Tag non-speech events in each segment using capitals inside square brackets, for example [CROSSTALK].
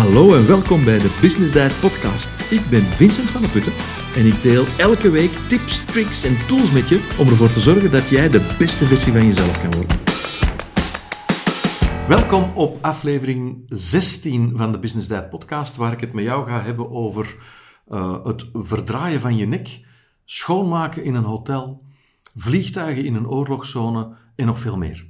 Hallo en welkom bij de Business Diet Podcast. Ik ben Vincent van der Putten en ik deel elke week tips, tricks en tools met je om ervoor te zorgen dat jij de beste versie van jezelf kan worden. Welkom op aflevering 16 van de Business Diet Podcast, waar ik het met jou ga hebben over uh, het verdraaien van je nek, schoonmaken in een hotel, vliegtuigen in een oorlogszone en nog veel meer.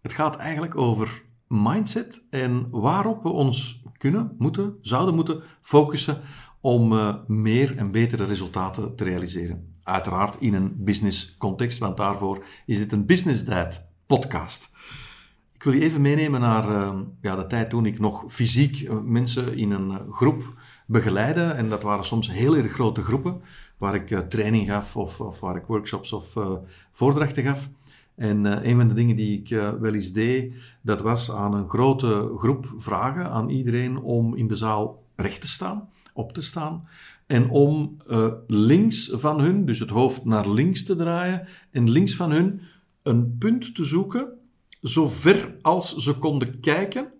Het gaat eigenlijk over mindset en waarop we ons kunnen, moeten, zouden moeten focussen om uh, meer en betere resultaten te realiseren. Uiteraard in een business context, want daarvoor is dit een Business Diet podcast. Ik wil je even meenemen naar uh, ja, de tijd toen ik nog fysiek uh, mensen in een groep begeleidde. En dat waren soms heel erg grote groepen, waar ik training gaf of, of, waar ik workshops of voordrachten gaf. En uh, een van de dingen die ik uh, wel eens deed, dat was aan een grote groep vragen aan iedereen om in de zaal recht te staan, op te staan. En om uh, links van hun, dus het hoofd naar links te draaien, en links van hun een punt te zoeken, zo ver als ze konden kijken,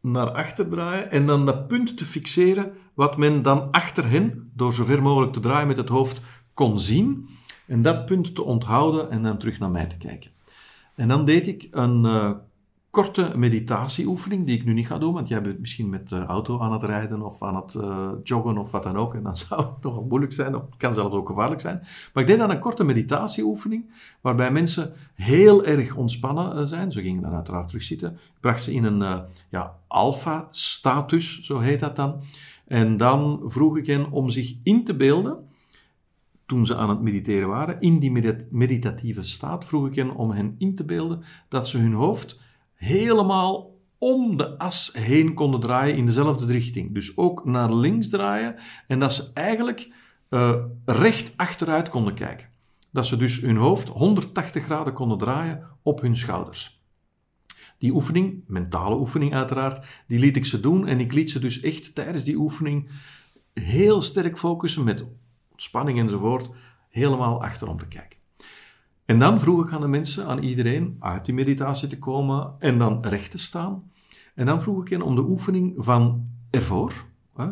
naar achter draaien en dan dat punt te fixeren wat men dan achter hen, door zo ver mogelijk te draaien met het hoofd, kon zien. En dat punt te onthouden en dan terug naar mij te kijken. En dan deed ik een uh, korte meditatieoefening, die ik nu niet ga doen, want jij bent misschien met de auto aan het rijden of aan het uh, joggen of wat dan ook. En dan [LAUGHS] zou het nogal moeilijk zijn, of het kan zelfs ook gevaarlijk zijn. Maar ik deed dan een korte meditatieoefening, waarbij mensen heel erg ontspannen uh, zijn. Ze gingen dan uiteraard terugzitten. Ik bracht ze in een ja, alpha-status, zo heet dat dan. En dan vroeg ik hen om zich in te beelden toen ze aan het mediteren waren, in die meditatieve staat, vroeg ik hen om hen in te beelden dat ze hun hoofd helemaal om de as heen konden draaien in dezelfde richting. Dus ook naar links draaien en dat ze eigenlijk uh, recht achteruit konden kijken. Dat ze dus hun hoofd 180 graden konden draaien op hun schouders. Die oefening, mentale oefening uiteraard, die liet ik ze doen en ik liet ze dus echt tijdens die oefening heel sterk focussen met spanning enzovoort, helemaal achterom te kijken. En dan vroeg ik aan de mensen, aan iedereen, uit die meditatie te komen en dan recht te staan. En dan vroeg ik hen om de oefening van ervoor,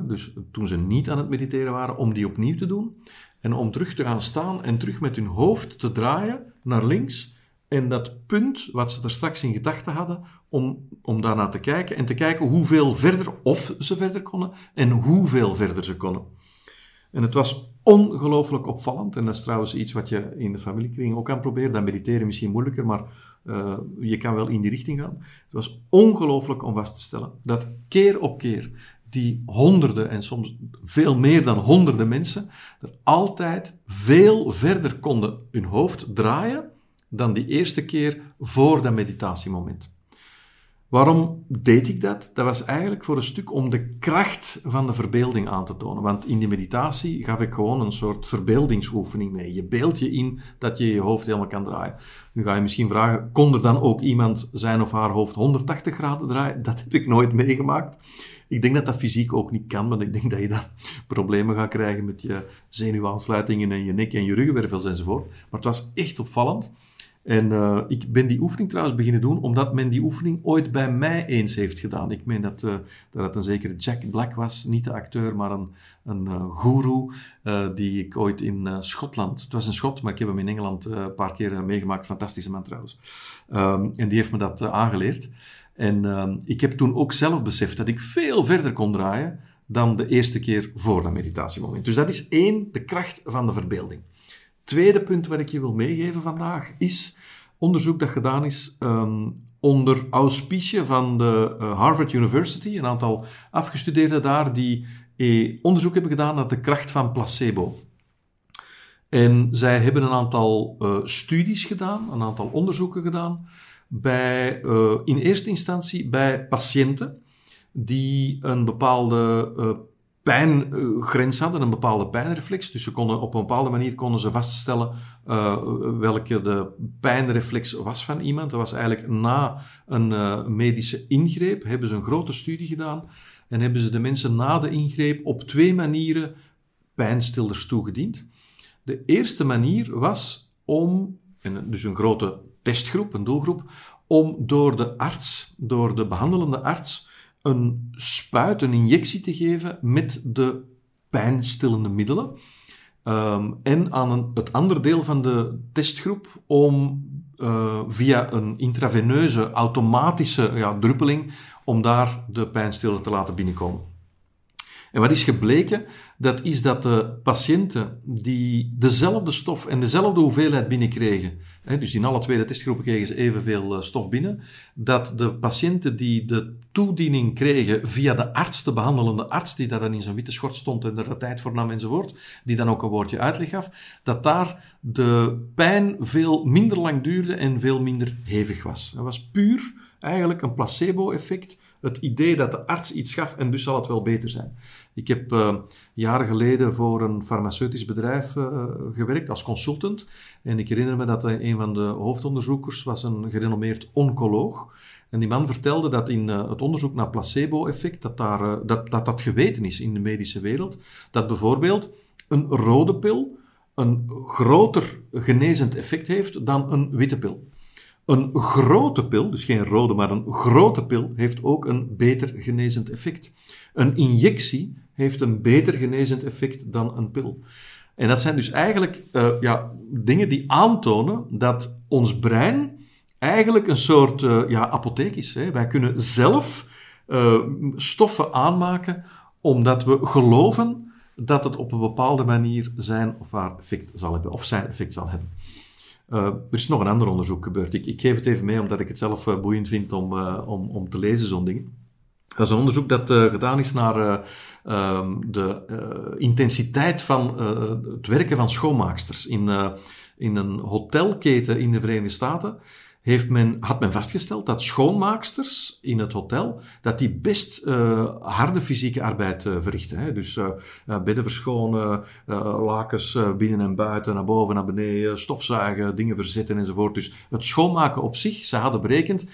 dus toen ze niet aan het mediteren waren, om die opnieuw te doen. En om terug te gaan staan en terug met hun hoofd te draaien naar links. En dat punt wat ze er straks in gedachten hadden, om, om daarna te kijken en te kijken hoeveel verder, of ze verder konden en hoeveel verder ze konden. En het was ongelooflijk opvallend. En dat is trouwens iets wat je in de familiekring ook kan proberen. Dan mediteren misschien moeilijker, maar uh, je kan wel in die richting gaan. Het was ongelooflijk om vast te stellen dat keer op keer die honderden en soms veel meer dan honderden mensen er altijd veel verder konden hun hoofd draaien dan die eerste keer voor dat meditatiemoment. Waarom deed ik dat? Dat was eigenlijk voor een stuk om de kracht van de verbeelding aan te tonen. Want in die meditatie gaf ik gewoon een soort verbeeldingsoefening mee. Je beeld je in dat je je hoofd helemaal kan draaien. Nu ga je misschien vragen, kon er dan ook iemand zijn of haar hoofd 180 graden draaien? Dat heb ik nooit meegemaakt. Ik denk dat dat fysiek ook niet kan, want ik denk dat je dan [LAUGHS] problemen gaat krijgen met je zenuwaansluitingen en je nek en je ruggenwervels enzovoort. Maar het was echt opvallend. En uh, ik ben die oefening trouwens beginnen doen omdat men die oefening ooit bij mij eens heeft gedaan. Ik meen dat, uh, dat het een zekere Jack Black was, niet de acteur, maar een, een uh, guru die ik ooit in Schotland, het was een Schot, maar ik heb hem in Engeland een paar keer meegemaakt, fantastische man trouwens. Um, en die heeft me dat aangeleerd. En ehm, ik heb toen ook zelf beseft dat ik veel verder kon draaien dan de eerste keer voor dat meditatiemoment. Dus dat is één, de kracht van de verbeelding. Tweede punt wat ik je wil meegeven vandaag is onderzoek dat gedaan is um, onder auspicie van de uh, Harvard University. Een aantal afgestudeerden daar die eh, onderzoek hebben gedaan naar de kracht van placebo. En zij hebben een aantal uh, studies gedaan, een aantal onderzoeken gedaan, bij, uh, in eerste instantie bij patiënten die een bepaalde pijngrens hadden, een bepaalde pijnreflex. Dus ze konden, op een bepaalde manier konden ze vaststellen uh, welke de pijnreflex was van iemand. Dat was eigenlijk na een uh, medische ingreep, hebben ze een grote studie gedaan en hebben ze de mensen na de ingreep op twee manieren pijnstillers toegediend. De eerste manier was om, dus een grote testgroep, een doelgroep, om door de arts, door de behandelende arts, een spuit, een injectie te geven met de pijnstillende middelen. Ehm, en aan een, het andere deel van de testgroep om uh, via een intraveneuze automatische ja, druppeling om daar de pijnstiller te laten binnenkomen. En wat is gebleken? Dat is dat de patiënten die dezelfde stof en dezelfde hoeveelheid binnenkregen, hè, dus in alle twee de testgroepen kregen ze evenveel eh, stof binnen, dat de patiënten die de toediening kregen via de arts, de behandelende arts, die daar dan in zijn witte schort stond en er de tijd voor nam enzovoort, die dan ook een woordje uitleg gaf, dat daar de pijn veel minder lang duurde en veel minder hevig was. Dat was puur eigenlijk een placebo-effect het idee dat de arts iets gaf en dus zal het wel beter zijn. Ik heb uh, jaren geleden voor een farmaceutisch bedrijf uh, gewerkt als consultant. En ik herinner me dat een van de hoofdonderzoekers was een gerenommeerd oncoloog. En die man vertelde dat in uh, het onderzoek naar placebo-effect, dat, daar, dat, dat dat geweten is in de medische wereld. Dat bijvoorbeeld een rode pil een groter genezend effect heeft dan een witte pil. Een grote pil, dus geen rode, maar een grote pil, heeft ook een beter genezend effect. Een injectie heeft een beter genezend effect dan een pil. En dat zijn dus eigenlijk uh, ja, dingen die aantonen dat ons brein eigenlijk een soort uh, ja, apotheek is. Hè. Wij kunnen zelf uh, stoffen aanmaken omdat we geloven dat het op een bepaalde manier zijn of haar effect zal hebben, of zijn effect zal hebben. Uh, er is nog een ander onderzoek gebeurd. Ik, ik, geef het even mee omdat ik het zelf uh, boeiend vind om, uh, om, om te lezen, zo'n ding. Dat is een onderzoek dat gedaan is naar ehm, de intensiteit van het werken van schoonmaaksters. In, in een hotelketen in de Verenigde Staten heeft men, had men vastgesteld dat schoonmaaksters in het hotel, dat die best uh, harde fysieke arbeid uh, verrichten. Hè? Dus uh, bedden verschonen, lakens binnen en buiten, naar boven, naar beneden, stofzuigen, dingen verzetten enzovoort. Dus het schoonmaken op zich, ze hadden berekend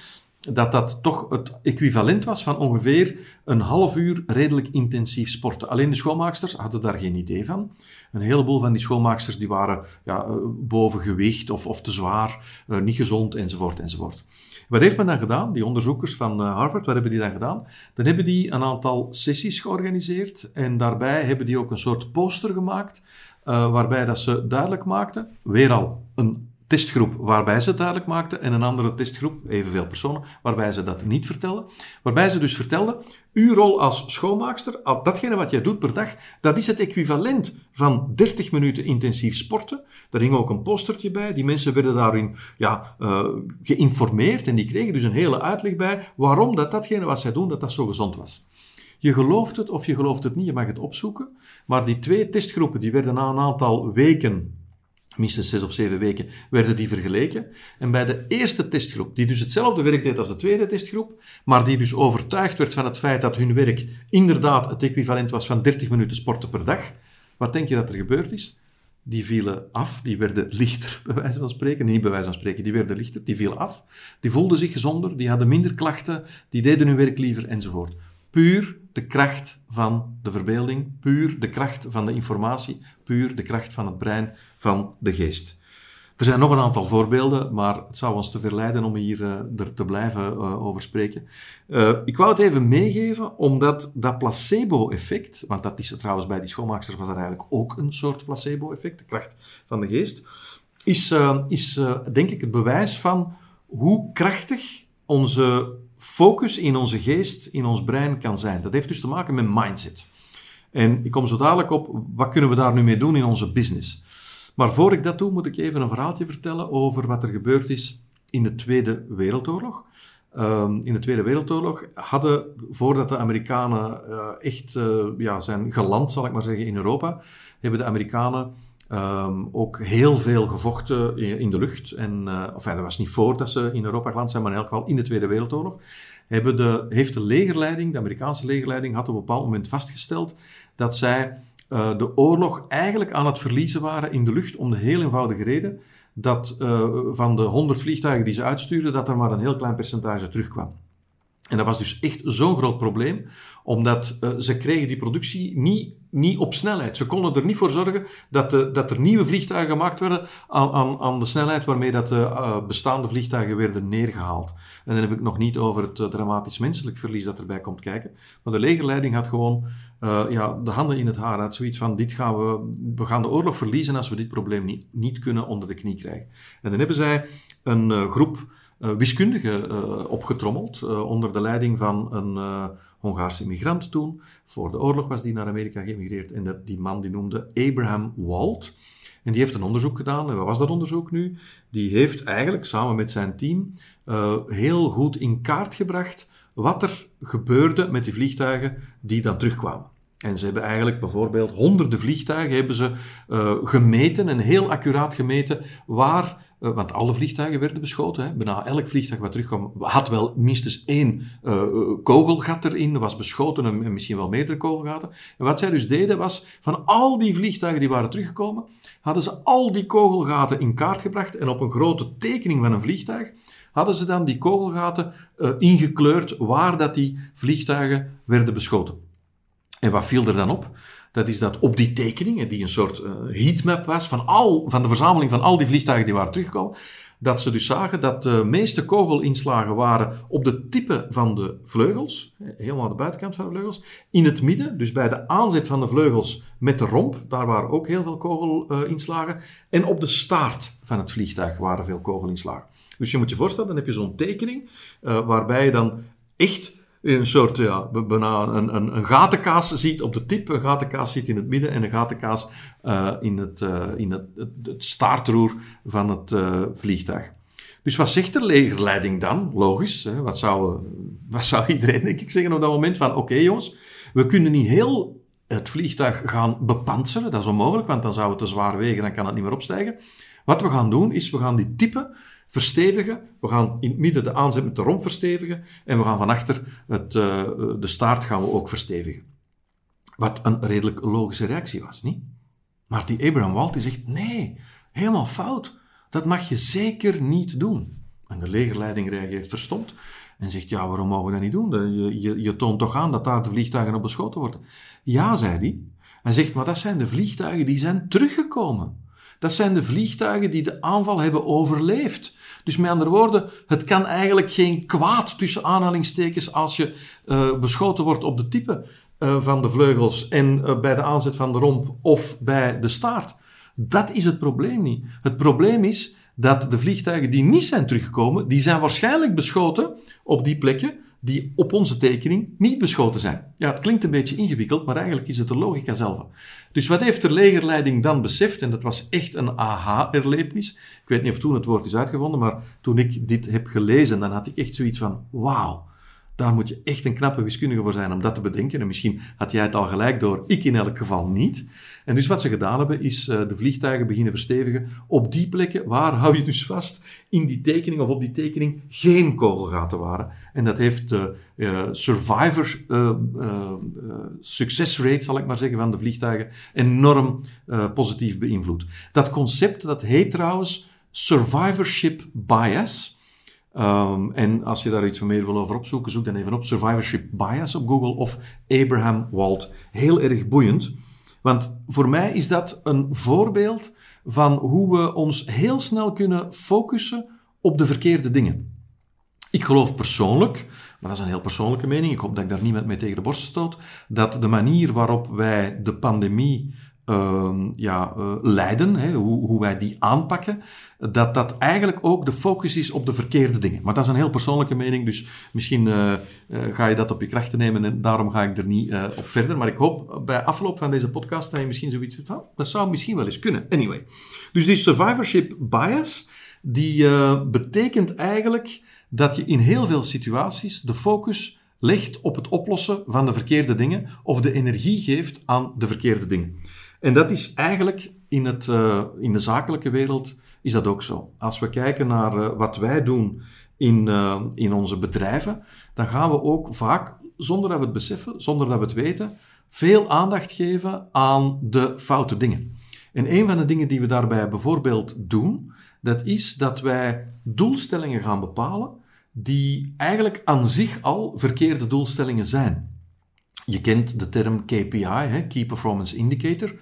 dat dat toch het equivalent was van ongeveer een half uur redelijk intensief sporten. Alleen de schoonmaaksters hadden daar geen idee van. Een heleboel van die schoonmaaksters die waren ja, eh, boven gewicht of, of te zwaar, uh, niet gezond enzovoort enzovoort. Wat heeft men dan gedaan? Die onderzoekers van uh, Harvard, wat hebben die dan gedaan? Dan hebben die een aantal sessies georganiseerd en daarbij hebben die ook een soort poster gemaakt waarbij dat ze duidelijk maakten, weer al een testgroep waarbij ze het duidelijk maakten en een andere testgroep, evenveel personen, waarbij ze dat niet vertelden. Waarbij ze dus vertelden, uw rol als schoonmaakster, datgene wat jij doet per dag, dat is het equivalent van 30 minuten intensief sporten. Daar hing ook een postertje bij. Die mensen werden daarin ja, uh, geïnformeerd en die kregen dus een hele uitleg bij waarom dat datgene wat zij doen, dat dat zo gezond was. Je gelooft het of je gelooft het niet, je mag het opzoeken. Maar die twee testgroepen die werden na een aantal weken minstens zes of zeven weken, werden die vergeleken. En bij de eerste testgroep, die dus hetzelfde werk deed als de tweede testgroep, maar die dus overtuigd werd van het feit dat hun werk inderdaad het equivalent was van 30 minuten sporten per dag, wat denk je dat er gebeurd is? Die vielen af, die werden lichter, bij wijze van spreken. Niet bij wijze van spreken, die werden lichter, die vielen af. Die voelden zich gezonder, die hadden minder klachten, die deden hun werk liever, enzovoort. Puur de kracht van de verbeelding, puur de kracht van de informatie, puur de kracht van het brein, van de geest. Er zijn nog een aantal voorbeelden, maar het zou ons te verleiden om hier uh, er te blijven uh, over spreken. Uh, ik wou het even meegeven, omdat dat placebo-effect, want dat is trouwens bij die schoonmaaksters was dat eigenlijk ook een soort placebo-effect, de kracht van de geest, is, is denk ik het bewijs van hoe krachtig onze focus in onze geest, in ons brein kan zijn. Dat heeft dus te maken met mindset. En ik kom zo dadelijk op, wat kunnen we daar nu mee doen in onze business? Maar voor ik dat doe, moet ik even een verhaaltje vertellen over wat er gebeurd is in de Tweede Wereldoorlog. Um, in de Tweede Wereldoorlog hadden, voordat de Amerikanen uh, echt uh, ja, zijn geland, zal ik maar zeggen, in Europa, hebben de Amerikanen um, ook heel veel gevochten in, de lucht. En, uh, enfin, dat was niet voordat ze in Europa geland zijn, maar in elk geval in de Tweede Wereldoorlog. Hebben de, heeft de legerleiding, de Amerikaanse legerleiding, had op een bepaald moment vastgesteld dat zij uh, de oorlog eigenlijk aan het verliezen waren in de lucht om de heel eenvoudige reden dat uh, van de 100 vliegtuigen die ze uitstuurden, dat er maar een heel klein percentage terugkwam. En dat was dus echt zo'n groot probleem, omdat uh, ze kregen die productie niet, niet op snelheid. Ze konden er niet voor zorgen dat, de, dat er nieuwe vliegtuigen gemaakt werden aan, aan, aan de snelheid waarmee dat de uh, bestaande vliegtuigen werden neergehaald. En dan heb ik nog niet over het dramatisch menselijk verlies dat erbij komt kijken. Maar de legerleiding had gewoon ja, de handen in het haar. Had zoiets van, dit gaan we, we gaan de oorlog verliezen als we dit probleem niet, niet kunnen onder de knie krijgen. En dan hebben zij een groep uh, wiskundige uh, opgetrommeld, uh, onder de leiding van een Hongaarse immigrant toen. Voor de oorlog was die naar Amerika geëmigreerd en dat, die man die noemde Abraham Walt. En die heeft een onderzoek gedaan. En wat was dat onderzoek nu? Die heeft eigenlijk samen met zijn team heel goed in kaart gebracht wat er gebeurde met die vliegtuigen die dan terugkwamen. En ze hebben eigenlijk bijvoorbeeld honderden vliegtuigen hebben ze, gemeten en heel accuraat gemeten waar want alle vliegtuigen werden beschoten. Hè. Bijna elk vliegtuig wat terugkwam had wel minstens één uh, kogelgat erin, was beschoten en misschien wel meerdere kogelgaten. En wat zij dus deden was, van al die vliegtuigen die waren teruggekomen, hadden ze al die kogelgaten in kaart gebracht en op een grote tekening van een vliegtuig hadden ze dan die kogelgaten uh, ingekleurd waar dat die vliegtuigen werden beschoten. En wat viel er dan op? Dat is dat op die tekeningen, die een soort uh, heatmap was van, al, van de verzameling van al die vliegtuigen die waren teruggekomen, dat ze dus zagen dat de meeste kogelinslagen waren op de tippen van de vleugels, helemaal aan de buitenkant van de vleugels. In het midden, dus bij de aanzet van de vleugels met de romp, daar waren ook heel veel kogelinslagen. En op de staart van het vliegtuig waren veel kogelinslagen. Dus je moet je voorstellen, dan heb je zo'n tekening uh, waarbij je dan echt een soort, ja, bijna een, een, een gatenkaas ziet op de tip, een gatenkaas ziet in het midden en een gatenkaas uh, in, het, uh, in het, staartroer van het uh, vliegtuig. Dus wat zegt de legerleiding dan? Logisch, hè? Wat, zou, [LAUGHS] wat zou iedereen denk ik zeggen op dat moment? Van oké jongens, we kunnen niet heel het vliegtuig gaan bepanseren, dat is onmogelijk, want dan zou het te zwaar wegen, dan kan het niet meer opstijgen. Wat we gaan doen, is we gaan die typen verstevigen. We gaan in het midden de aanzet met de romp verstevigen. En we gaan van achter het, uh, de staart gaan we ook verstevigen. Wat een redelijk logische reactie was, niet? Maar die Abraham Walt die zegt, nee, helemaal fout. Dat mag je zeker niet doen. En de legerleiding reageert verstomd en zegt, ja, waarom mogen we dat niet doen? Je, je, je toont toch aan dat daar de vliegtuigen op beschoten worden. Ja, zei hij. Hij zegt, maar dat zijn de vliegtuigen die zijn teruggekomen. Dat zijn de vliegtuigen die de aanval hebben overleefd. Dus met andere woorden, het kan eigenlijk geen kwaad tussen aanhalingstekens als je uh, beschoten wordt op de type uh, van de vleugels en uh, bij de aanzet van de romp of bij de staart. Dat is het probleem niet. Het probleem is dat de vliegtuigen die niet zijn teruggekomen, die zijn waarschijnlijk beschoten op die plekken die op onze tekening niet beschoten zijn. Ja, het klinkt een beetje ingewikkeld, maar eigenlijk is het de logica zelf. Dus wat heeft de legerleiding dan beseft? En dat was echt een aha-erlevenis. Ik weet niet of toen het woord is uitgevonden, maar toen ik dit heb gelezen, dan had ik echt zoiets van, wauw. Daar moet je echt een knappe wiskundige voor zijn om dat te bedenken. En misschien had jij het al gelijk door, ik in elk geval niet. En dus wat ze gedaan hebben, is uh, de vliegtuigen beginnen verstevigen op die plekken waar, hou je dus vast, in die tekening of op die tekening geen kogelgaten waren. En dat heeft de uh, survivor uh, success rate, zal ik maar zeggen, van de vliegtuigen enorm positief beïnvloed. Dat concept, dat heet trouwens survivorship bias. Um, en als je daar iets meer wil over opzoeken, zoek dan even op Survivorship Bias op Google of Abraham Walt. Heel erg boeiend. Want voor mij is dat een voorbeeld van hoe we ons heel snel kunnen focussen op de verkeerde dingen. Ik geloof persoonlijk, maar dat is een heel persoonlijke mening, ik hoop dat ik daar niemand mee tegen de borst stoot, dat de manier waarop wij de pandemie ja, uh, leiden, hè, hoe, hoe, wij die aanpakken, dat dat eigenlijk ook de focus is op de verkeerde dingen. Maar dat is een heel persoonlijke mening, dus misschien uh, ga je dat op je krachten nemen en daarom ga ik er niet op verder. Maar ik hoop bij afloop van deze podcast dat je misschien zoiets van, oh, dat zou misschien wel eens kunnen. Anyway, dus die survivorship bias, die betekent eigenlijk dat je in heel veel situaties de focus legt op het oplossen van de verkeerde dingen of de energie geeft aan de verkeerde dingen. En dat is eigenlijk in, het, uh, in de zakelijke wereld is dat ook zo. Als we kijken naar uh, wat wij doen in, uh, in onze bedrijven, dan gaan we ook vaak, zonder dat we het beseffen, zonder dat we het weten, veel aandacht geven aan de foute dingen. En een van de dingen die we daarbij bijvoorbeeld doen, dat is dat wij doelstellingen gaan bepalen die eigenlijk aan zich al verkeerde doelstellingen zijn. Je kent de term KPI, hè, Key Performance Indicator.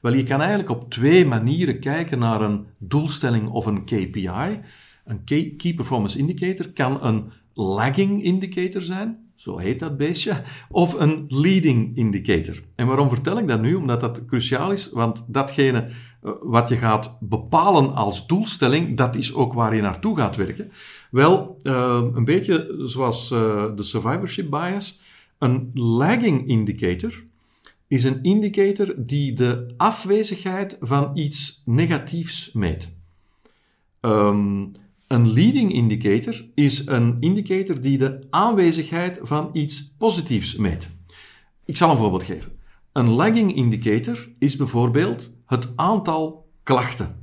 Wel, je kan eigenlijk op twee manieren kijken naar een doelstelling of een KPI. Een Key Performance Indicator kan een lagging indicator zijn, zo heet dat beestje, of een leading indicator. En waarom vertel ik dat nu? Omdat dat cruciaal is, want datgene eh, wat je gaat bepalen als doelstelling, dat is ook waar je naartoe gaat werken. Wel, uh, een beetje zoals uh, de survivorship bias. Een lagging indicator is een indicator die de afwezigheid van iets negatiefs meet. Um, een leading indicator is een indicator die de aanwezigheid van iets positiefs meet. Ik zal een voorbeeld geven. Een lagging indicator is bijvoorbeeld het aantal klachten.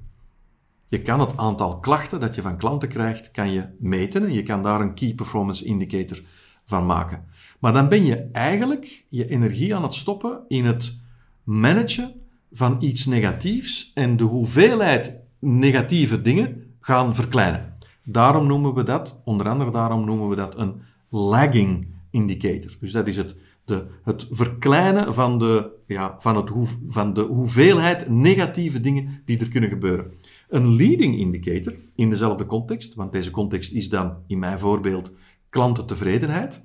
Je kan het aantal klachten dat je van klanten krijgt, kan je meten en je kan daar een key performance indicator van maken. Maar dan ben je eigenlijk je energie aan het stoppen in het managen van iets negatiefs en de hoeveelheid negatieve dingen gaan verkleinen. Daarom noemen we dat, onder andere daarom noemen we dat een lagging indicator. Dus dat is het, de, het verkleinen van de, ja, van, het van de hoeveelheid negatieve dingen die er kunnen gebeuren. Een leading indicator, in dezelfde context, want deze context is dan in mijn voorbeeld klantentevredenheid.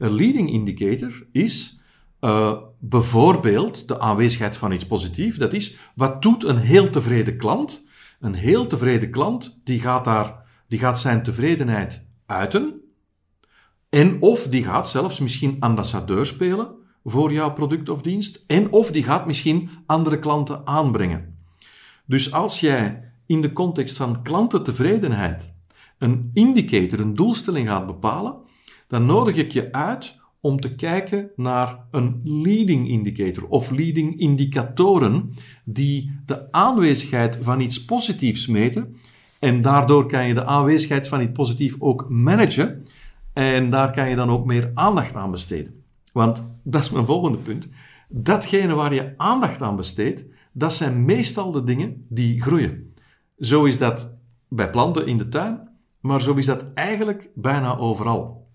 Een leading indicator is uh, bijvoorbeeld de aanwezigheid van iets positiefs. Dat is, wat doet een heel tevreden klant? Een heel tevreden klant, die gaat daar die gaat zijn tevredenheid uiten. En of die gaat zelfs misschien ambassadeur spelen voor jouw product of dienst. En of die gaat misschien andere klanten aanbrengen. Dus als jij in de context van klantentevredenheid een indicator, een doelstelling gaat bepalen, dan nodig ik je uit om te kijken naar een leading indicator of leading indicatoren die de aanwezigheid van iets positiefs meten en daardoor kan je de aanwezigheid van iets positief ook managen. En daar kan je dan ook meer aandacht aan besteden. Want dat is mijn volgende punt. Datgene waar je aandacht aan besteedt, dat zijn meestal de dingen die groeien. Zo is dat bij planten in de tuin, maar zo is dat eigenlijk bijna overal.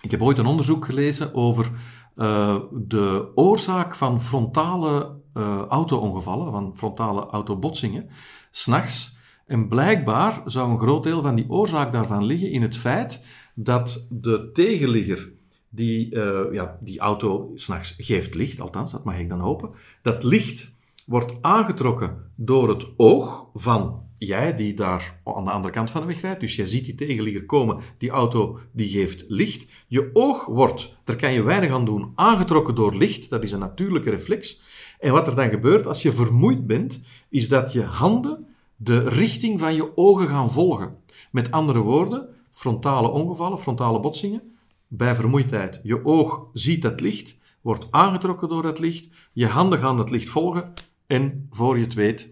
Ik heb ooit een onderzoek gelezen over uh, de oorzaak van frontale uh, auto-ongevallen, van frontale autobotsingen, s'nachts en blijkbaar zou een groot deel van die oorzaak daarvan liggen in het feit dat de tegenligger die, uh, ja, die auto s'nachts geeft licht, althans, dat mag ik dan hopen, dat licht wordt aangetrokken door het oog van jij die daar aan de andere kant van de weg rijdt. Dus jij ziet die tegenligger komen, die auto die geeft licht. Je oog wordt, daar kan je weinig aan doen, aangetrokken door licht. Dat is een natuurlijke reflex. En wat er dan gebeurt als je vermoeid bent, is dat je handen de richting van je ogen gaan volgen. Met andere woorden, frontale ongevallen, frontale botsingen, bij vermoeidheid. Je oog ziet het licht, wordt aangetrokken door het licht, je handen gaan het licht volgen en voor je het weet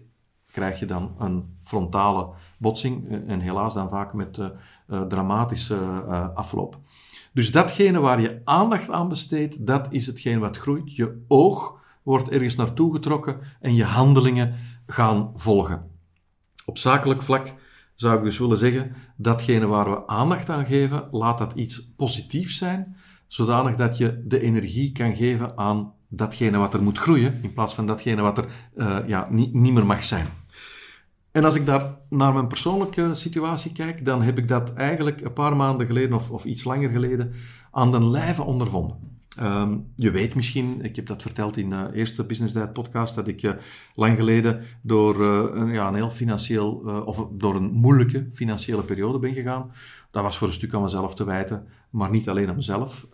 krijg je dan een frontale botsing eh, en helaas dan vaak met uh, uh, dramatische afloop. Dus datgene waar je aandacht aan besteedt, dat is hetgeen wat groeit. Je oog wordt ergens naartoe getrokken en je handelingen gaan volgen. Op zakelijk vlak zou ik dus willen zeggen, datgene waar we aandacht aan geven, laat dat iets positiefs zijn, zodanig dat je de energie kan geven aan datgene wat er moet groeien, in plaats van datgene wat er ja, niet, niet meer mag zijn. En als ik daar naar mijn persoonlijke situatie kijk, dan heb ik dat eigenlijk een paar maanden geleden of, of iets langer geleden aan den lijve ondervonden. Um, je weet misschien, ik heb dat verteld in de eerste Business Diet podcast, dat ik uh, lang geleden door uh, een, ja, een heel financieel, of door een moeilijke financiële periode ben gegaan. Dat was voor een stuk aan mezelf te wijten, maar niet alleen aan mezelf.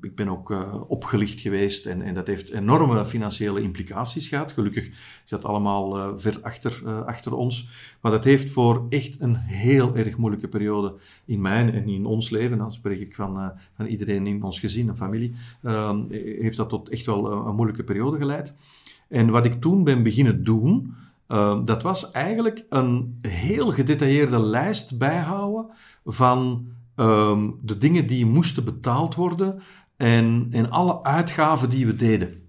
ik ben ook opgelicht geweest en, en, dat heeft enorme financiële implicaties gehad. Gelukkig is dat allemaal ver achter, achter ons. Maar dat heeft voor echt een heel erg moeilijke periode in mijn en in ons leven, dan spreek ik van, van iedereen in ons gezin en familie, heeft dat tot echt wel een, moeilijke periode geleid. En wat ik toen ben beginnen doen, uh, dat was eigenlijk een heel gedetailleerde lijst bijhouden van uh, de dingen die moesten betaald worden en, en alle uitgaven die we deden.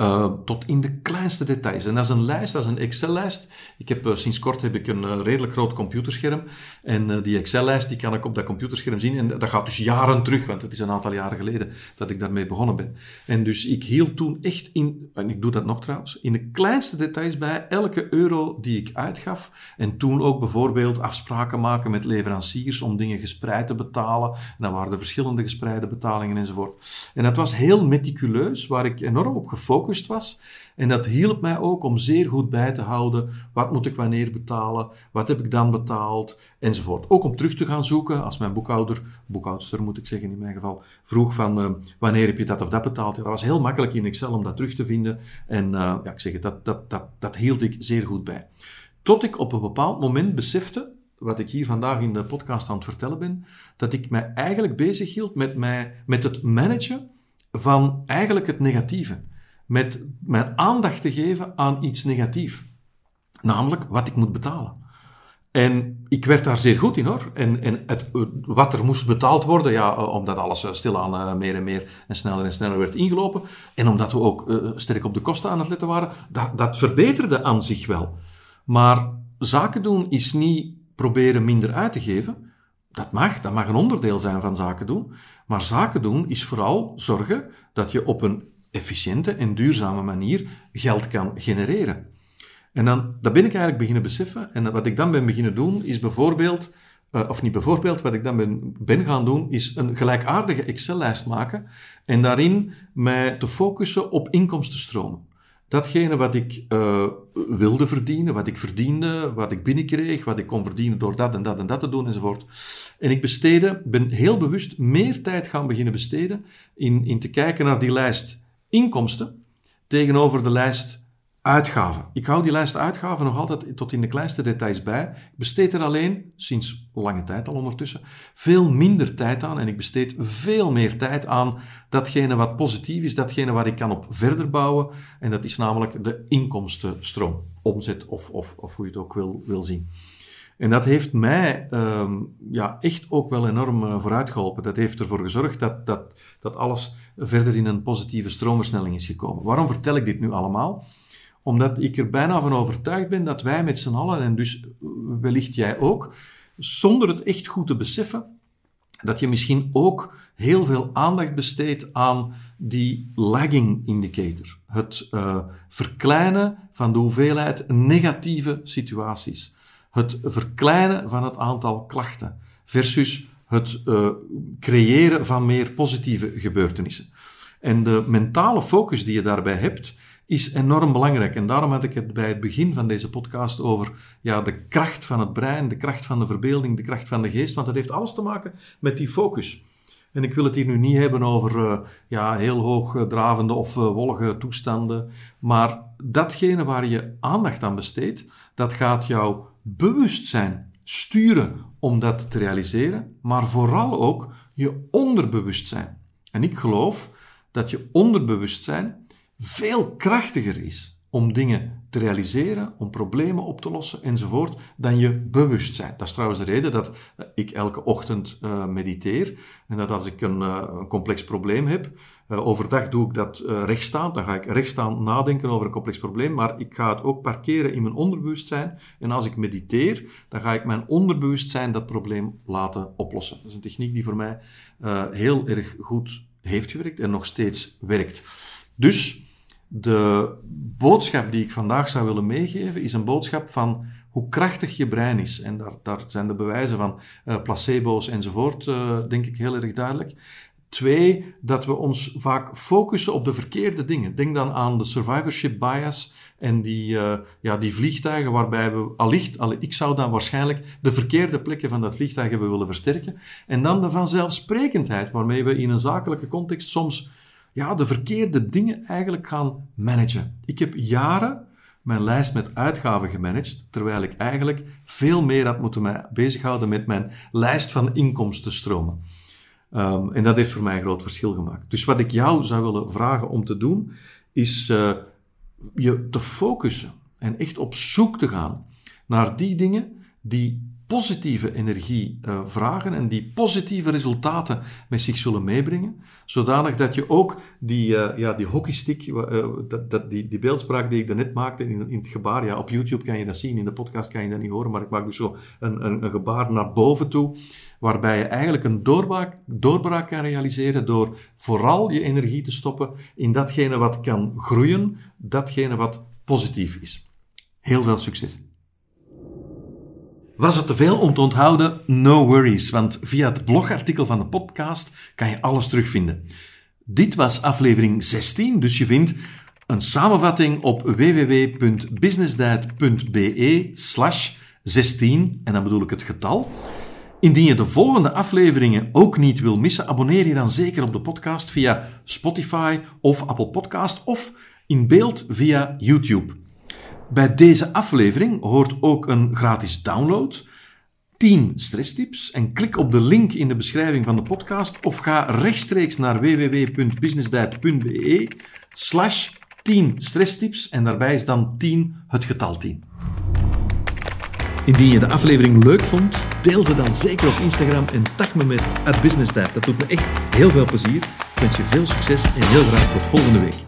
Uh, tot in de kleinste details. En dat is een lijst, dat is een Excel-lijst. Ik heb, uh, sinds kort heb ik een uh, redelijk groot computerscherm. En die Excel-lijst die kan ik op dat computerscherm zien. En dat gaat dus jaren terug, want het is een aantal jaren geleden dat ik daarmee begonnen ben. En dus ik hield toen echt in, en ik doe dat nog trouwens, in de kleinste details bij elke euro die ik uitgaf. En toen ook bijvoorbeeld afspraken maken met leveranciers om dingen gespreid te betalen. En dan waren er verschillende gespreide betalingen enzovoort. En dat was heel meticuleus, waar ik enorm op gefocust was. En dat hielp mij ook om zeer goed bij te houden. Wat moet ik wanneer betalen? Wat heb ik dan betaald? Enzovoort. Ook om terug te gaan zoeken als mijn boekhouder, boekhoudster moet ik zeggen in mijn geval, vroeg van uh, wanneer heb je dat of dat betaald? Dat was heel makkelijk in Excel om dat terug te vinden. En uh, ja, ik zeg het, dat, dat, dat, dat hield ik zeer goed bij. Tot ik op een bepaald moment besefte, wat ik hier vandaag in de podcast aan het vertellen ben, dat ik mij eigenlijk bezig hield met, mij, met het managen van eigenlijk het negatieve met mijn aandacht te geven aan iets negatiefs. Namelijk wat ik moet betalen. En ik werd daar zeer goed in hoor. En, en het, wat er moest betaald worden, ja, eh, omdat alles eh, stilaan uh, meer en meer en sneller en sneller werd ingelopen. En omdat we ook sterk op de kosten aan het letten waren, dat, dat verbeterde aan zich wel. Maar zaken doen is niet proberen minder uit te geven. Dat mag, dat mag een onderdeel zijn van zaken doen. Maar zaken doen is vooral zorgen dat je op een efficiënte en duurzame manier geld kan genereren. En dan, dat ben ik eigenlijk beginnen beseffen. En wat ik dan ben beginnen doen, is bijvoorbeeld, uh, of niet bijvoorbeeld, wat ik dan ben, ben gaan doen, is een gelijkaardige Excel-lijst maken en daarin mij te focussen op inkomstenstromen. Datgene wat ik uh, wilde verdienen, wat ik verdiende, wat ik binnenkreeg, wat ik kon verdienen door dat en dat en dat te doen enzovoort. En ik besteedde, ben heel bewust meer tijd gaan beginnen besteden in, in te kijken naar die lijst inkomsten tegenover de lijst uitgaven. Ik hou die lijst uitgaven nog altijd tot in de kleinste details bij. Ik besteed er alleen, sinds lange tijd al ondertussen, veel minder tijd aan en ik besteed veel meer tijd aan datgene wat positief is, datgene waar ik kan op verder bouwen en dat is namelijk de inkomstenstroom, omzet of, of, of hoe je het ook wil, wil zien. En dat heeft mij um, ja, echt ook wel enorm uh, vooruit geholpen. Dat heeft ervoor gezorgd dat, dat, dat alles verder in een positieve stroomversnelling is gekomen. Waarom vertel ik dit nu allemaal? Omdat ik er bijna van overtuigd ben dat wij met z'n allen, en dus wellicht jij ook, zonder het echt goed te beseffen, dat je misschien ook heel veel aandacht besteedt aan die lagging indicator. Het uh, verkleinen van de hoeveelheid negatieve situaties het verkleinen van het aantal klachten versus het uh, creëren van meer positieve gebeurtenissen. En de mentale focus die je daarbij hebt, is enorm belangrijk. En daarom had ik het bij het begin van deze podcast over ja, de kracht van het brein, de kracht van de verbeelding, de kracht van de geest, want dat heeft alles te maken met die focus. En ik wil het hier nu niet hebben over uh, ja, heel hoogdravende of uh, wollige toestanden, maar datgene waar je aandacht aan besteedt, dat gaat jou bewustzijn sturen om dat te realiseren, maar vooral ook je onderbewustzijn. En ik geloof dat je onderbewustzijn veel krachtiger is om dingen te realiseren, om problemen op te lossen enzovoort, dan je bewustzijn. Dat is trouwens de reden dat ik elke ochtend uh, mediteer en dat als ik een, uh, een complex probleem heb, overdag doe ik dat rechtstaan, dan ga ik rechtstaan nadenken over een complex probleem, maar ik ga het ook parkeren in mijn onderbewustzijn en als ik mediteer, dan ga ik mijn onderbewustzijn dat probleem laten oplossen. Dat is een techniek die voor mij heel erg goed heeft gewerkt en nog steeds werkt. Dus de boodschap die ik vandaag zou willen meegeven is een boodschap van hoe krachtig je brein is. En daar, daar zijn de bewijzen van uh, placebo's enzovoort, uh, denk ik, heel erg duidelijk. Twee, dat we ons vaak focussen op de verkeerde dingen. Denk dan aan de survivorship bias en die, uh, ja, die vliegtuigen waarbij we allicht, alle, ik zou dan waarschijnlijk de verkeerde plekken van dat vliegtuig hebben willen versterken. En dan de vanzelfsprekendheid waarmee we in een zakelijke context soms ja, de verkeerde dingen eigenlijk gaan managen. Ik heb jaren mijn lijst met uitgaven gemanaged, terwijl ik eigenlijk veel meer had moeten mij bezighouden met mijn lijst van inkomstenstromen. Um, en dat heeft voor mij een groot verschil gemaakt. Dus wat ik jou zou willen vragen om te doen, is uh, je te focussen en echt op zoek te gaan naar die dingen die positieve energie uh, vragen en die positieve resultaten met zich zullen meebrengen, zodanig dat je ook die, uh, ja, die hockeystick, uh, dat, dat, die, die beeldspraak die ik daarnet maakte in, in het gebaar, ja, op YouTube kan je dat zien, in de podcast kan je dat niet horen, maar ik maak dus zo een, een, een gebaar naar boven toe, waarbij je eigenlijk een doorbraak, doorbraak kan realiseren door vooral je energie te stoppen in datgene wat kan groeien, datgene wat positief is. Heel veel succes! Was het te veel om te onthouden? No worries, want via het blogartikel van de podcast kan je alles terugvinden. Dit was aflevering 16, dus je vindt een samenvatting op www.businessdiet.be slash 16, en dan bedoel ik het getal. Indien je de volgende afleveringen ook niet wil missen, abonneer je dan zeker op de podcast via Spotify of Apple Podcast of in beeld via YouTube. Bij deze aflevering hoort ook een gratis download, 10 stresstips en klik op de link in de beschrijving van de podcast of ga rechtstreeks naar www.businessdiet.be slash 10 stresstips en daarbij is dan 10 het getal 10. Indien je de aflevering leuk vond, deel ze dan zeker op Instagram en tag me met @businessdiet. Dat doet me echt heel veel plezier. Ik wens je veel succes en heel graag tot volgende week.